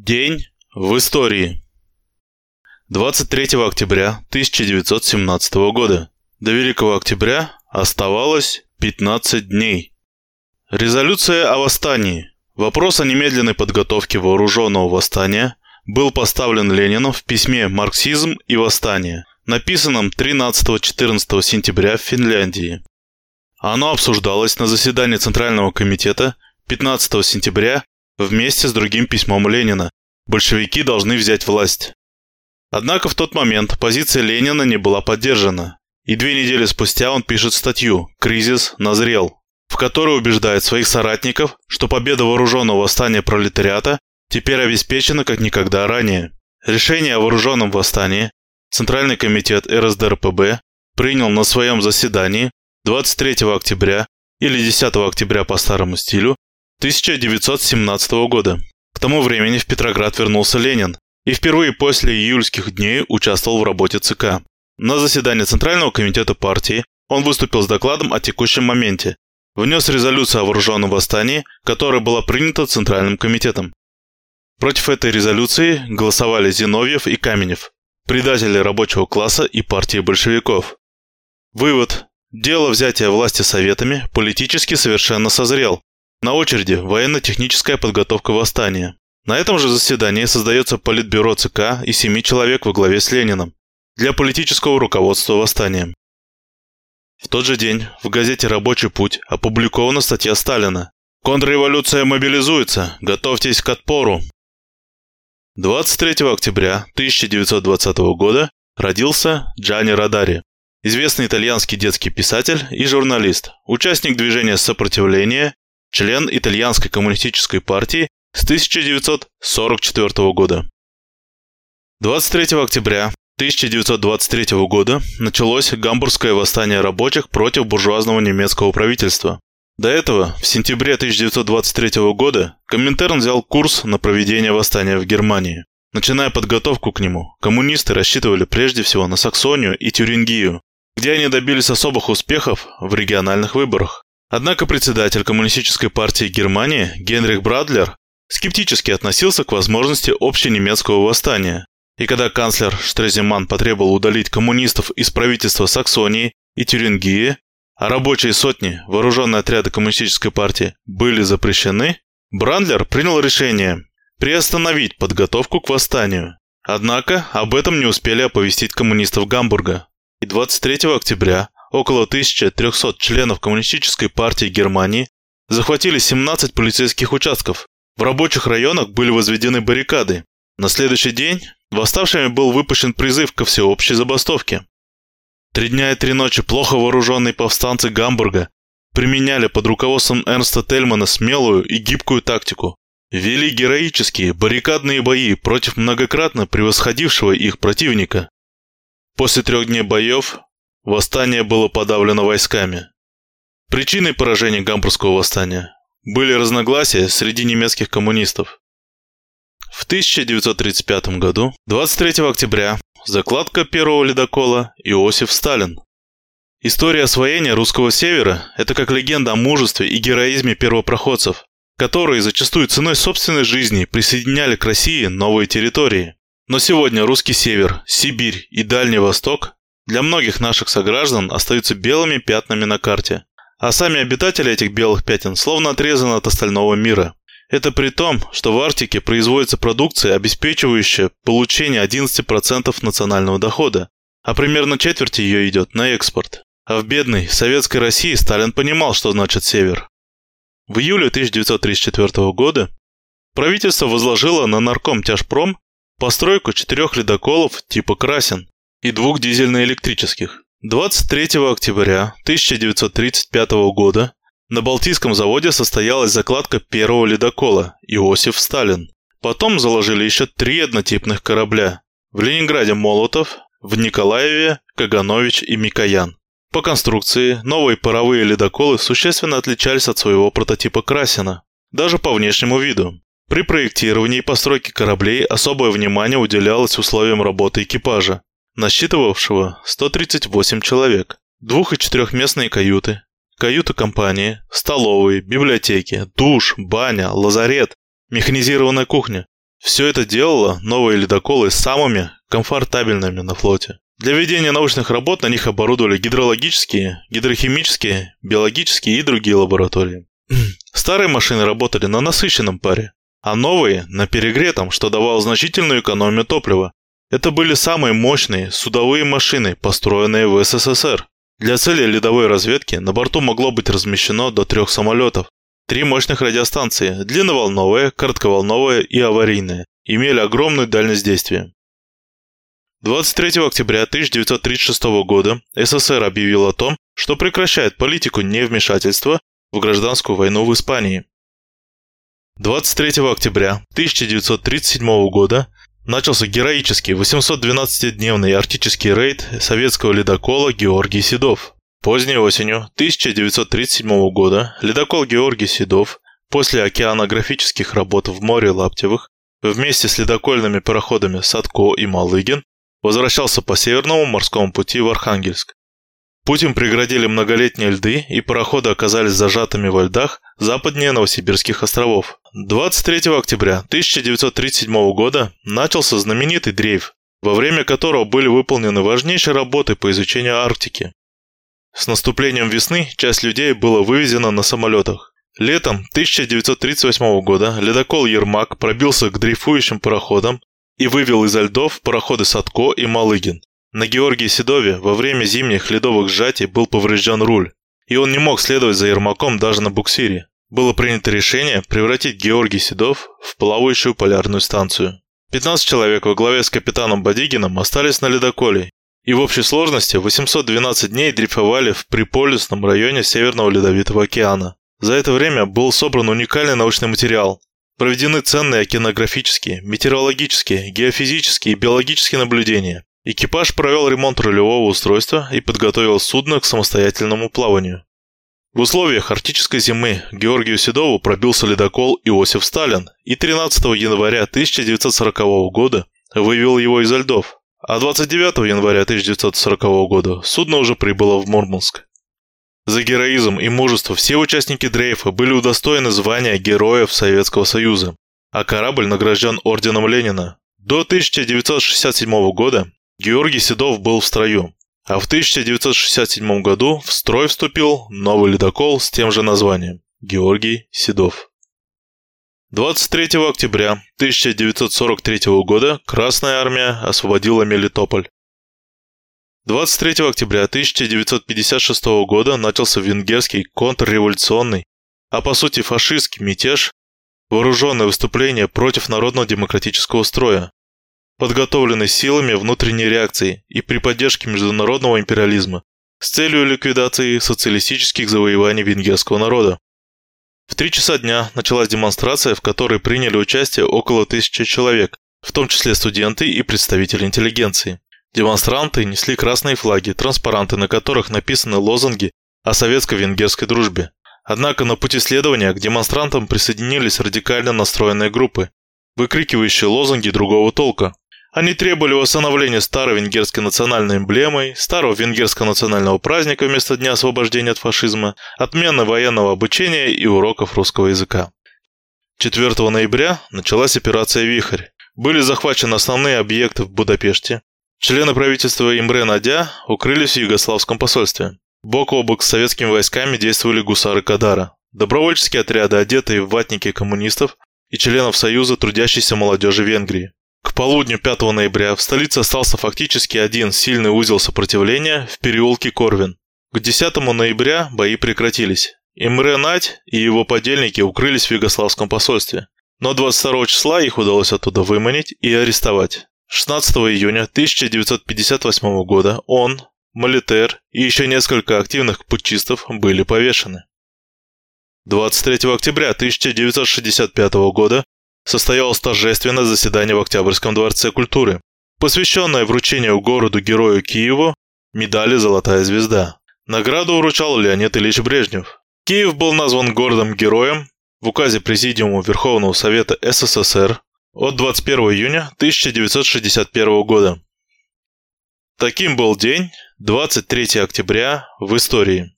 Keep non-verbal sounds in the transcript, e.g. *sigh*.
День в истории. 23 октября 1917 года. До Великого Октября оставалось 15 дней. Резолюция о восстании. Вопрос о немедленной подготовке вооруженного восстания был поставлен Лениным в письме «Марксизм и восстание», написанном 13-14 сентября в Финляндии. Оно обсуждалось на заседании Центрального комитета 15 сентября Вместе с другим письмом Ленина большевики должны взять власть. Однако в тот момент позиция Ленина не была поддержана, и две недели спустя он пишет статью «Кризис назрел», в которой убеждает своих соратников, что победа вооруженного восстания пролетариата теперь обеспечена как никогда ранее. Решение о вооруженном восстании Центральный комитет РСДРПб принял на своем заседании 23 октября или 10 октября по старому стилю 1917 года. К тому времени в Петроград вернулся Ленин и впервые после июльских дней участвовал в работе ЦК. На заседании Центрального комитета партии он выступил с докладом о текущем моменте, внес резолюцию о вооруженном восстании, которая была принята Центральным комитетом. Против этой резолюции голосовали Зиновьев и Каменев, предатели рабочего класса и партии большевиков. Вывод. Дело взятия власти советами политически совершенно созрел, на очереди военно-техническая подготовка восстания. На этом же заседании создается политбюро ЦК и семи человек во главе с Лениным для политического руководства восстанием. В тот же день в газете «Рабочий путь» опубликована статья Сталина «Контрреволюция мобилизуется, готовьтесь к отпору». 23 октября 1920 года родился Джани Радари, известный итальянский детский писатель и журналист, участник движения сопротивления член Итальянской коммунистической партии с 1944 года. 23 октября 1923 года началось Гамбургское восстание рабочих против буржуазного немецкого правительства. До этого, в сентябре 1923 года, Коминтерн взял курс на проведение восстания в Германии. Начиная подготовку к нему, коммунисты рассчитывали прежде всего на Саксонию и Тюрингию, где они добились особых успехов в региональных выборах. Однако председатель Коммунистической партии Германии Генрих Брадлер скептически относился к возможности общенемецкого восстания. И когда канцлер Штреземан потребовал удалить коммунистов из правительства Саксонии и Тюрингии, а рабочие сотни, вооруженные отряды Коммунистической партии, были запрещены, Брандлер принял решение приостановить подготовку к восстанию. Однако об этом не успели оповестить коммунистов Гамбурга. И 23 октября около 1300 членов Коммунистической партии Германии захватили 17 полицейских участков. В рабочих районах были возведены баррикады. На следующий день восставшими был выпущен призыв ко всеобщей забастовке. Три дня и три ночи плохо вооруженные повстанцы Гамбурга применяли под руководством Эрнста Тельмана смелую и гибкую тактику. Вели героические баррикадные бои против многократно превосходившего их противника. После трех дней боев Восстание было подавлено войсками. Причиной поражения Гамбургского восстания были разногласия среди немецких коммунистов. В 1935 году, 23 октября, закладка первого ледокола Иосиф Сталин. История освоения русского севера – это как легенда о мужестве и героизме первопроходцев, которые зачастую ценой собственной жизни присоединяли к России новые территории. Но сегодня русский север, Сибирь и Дальний Восток для многих наших сограждан остаются белыми пятнами на карте. А сами обитатели этих белых пятен словно отрезаны от остального мира. Это при том, что в Арктике производится продукция, обеспечивающая получение 11% национального дохода, а примерно четверть ее идет на экспорт. А в бедной советской России Сталин понимал, что значит север. В июле 1934 года правительство возложило на нарком Тяжпром постройку четырех ледоколов типа «Красин», и двух дизельно-электрических. 23 октября 1935 года на Балтийском заводе состоялась закладка первого ледокола «Иосиф Сталин». Потом заложили еще три однотипных корабля. В Ленинграде Молотов, в Николаеве Каганович и Микоян. По конструкции новые паровые ледоколы существенно отличались от своего прототипа Красина, даже по внешнему виду. При проектировании и постройке кораблей особое внимание уделялось условиям работы экипажа насчитывавшего 138 человек, двух- и четырехместные каюты, каюты-компании, столовые, библиотеки, душ, баня, лазарет, механизированная кухня. Все это делало новые ледоколы самыми комфортабельными на флоте. Для ведения научных работ на них оборудовали гидрологические, гидрохимические, биологические и другие лаборатории. *clears throat* Старые машины работали на насыщенном паре, а новые – на перегретом, что давало значительную экономию топлива. Это были самые мощные судовые машины, построенные в СССР. Для цели ледовой разведки на борту могло быть размещено до трех самолетов. Три мощных радиостанции – длинноволновая, коротковолновая и аварийная – имели огромную дальность действия. 23 октября 1936 года СССР объявил о том, что прекращает политику невмешательства в гражданскую войну в Испании. 23 октября 1937 года начался героический 812-дневный арктический рейд советского ледокола Георгий Седов. Поздней осенью 1937 года ледокол Георгий Седов после океанографических работ в море Лаптевых вместе с ледокольными пароходами Садко и Малыгин возвращался по Северному морскому пути в Архангельск. Путь им преградили многолетние льды, и пароходы оказались зажатыми во льдах западнее Новосибирских островов. 23 октября 1937 года начался знаменитый дрейф, во время которого были выполнены важнейшие работы по изучению Арктики. С наступлением весны часть людей было вывезена на самолетах. Летом 1938 года ледокол «Ермак» пробился к дрейфующим пароходам и вывел изо льдов пароходы Садко и Малыгин. На Георгии Седове во время зимних ледовых сжатий был поврежден руль, и он не мог следовать за Ермаком даже на буксире. Было принято решение превратить Георгий Седов в плавающую полярную станцию. 15 человек во главе с капитаном Бодигином остались на ледоколе и в общей сложности 812 дней дрейфовали в приполюсном районе Северного Ледовитого океана. За это время был собран уникальный научный материал, Проведены ценные океанографические, метеорологические, геофизические и биологические наблюдения. Экипаж провел ремонт рулевого устройства и подготовил судно к самостоятельному плаванию. В условиях арктической зимы Георгию Седову пробился ледокол Иосиф Сталин и 13 января 1940 года вывел его изо льдов, а 29 января 1940 года судно уже прибыло в Мурманск. За героизм и мужество все участники дрейфа были удостоены звания Героев Советского Союза, а корабль награжден Орденом Ленина. До 1967 года Георгий Седов был в строю, а в 1967 году в строй вступил новый ледокол с тем же названием – Георгий Седов. 23 октября 1943 года Красная Армия освободила Мелитополь. 23 октября 1956 года начался венгерский контрреволюционный, а по сути фашистский мятеж, вооруженное выступление против народно-демократического строя, подготовленный силами внутренней реакции и при поддержке международного империализма с целью ликвидации социалистических завоеваний венгерского народа. В три часа дня началась демонстрация, в которой приняли участие около тысячи человек, в том числе студенты и представители интеллигенции. Демонстранты несли красные флаги, транспаранты, на которых написаны лозунги о советско-венгерской дружбе. Однако на пути следования к демонстрантам присоединились радикально настроенные группы, выкрикивающие лозунги другого толка. Они требовали восстановления старой венгерской национальной эмблемой, старого венгерского национального праздника вместо Дня освобождения от фашизма, отмены военного обучения и уроков русского языка. 4 ноября началась операция «Вихрь». Были захвачены основные объекты в Будапеште, Члены правительства Имре Надя укрылись в югославском посольстве. Бок о бок с советскими войсками действовали гусары Кадара, добровольческие отряды, одетые в ватники коммунистов и членов Союза трудящейся молодежи Венгрии. К полудню 5 ноября в столице остался фактически один сильный узел сопротивления в переулке Корвин. К 10 ноября бои прекратились. Имре Надь и его подельники укрылись в югославском посольстве. Но 22 числа их удалось оттуда выманить и арестовать. 16 июня 1958 года он, Молитер и еще несколько активных путчистов были повешены. 23 октября 1965 года состоялось торжественное заседание в Октябрьском дворце культуры, посвященное вручению городу-герою Киеву медали «Золотая звезда». Награду вручал Леонид Ильич Брежнев. Киев был назван городом-героем в указе Президиума Верховного Совета СССР от 21 июня 1961 года. Таким был день 23 октября в истории.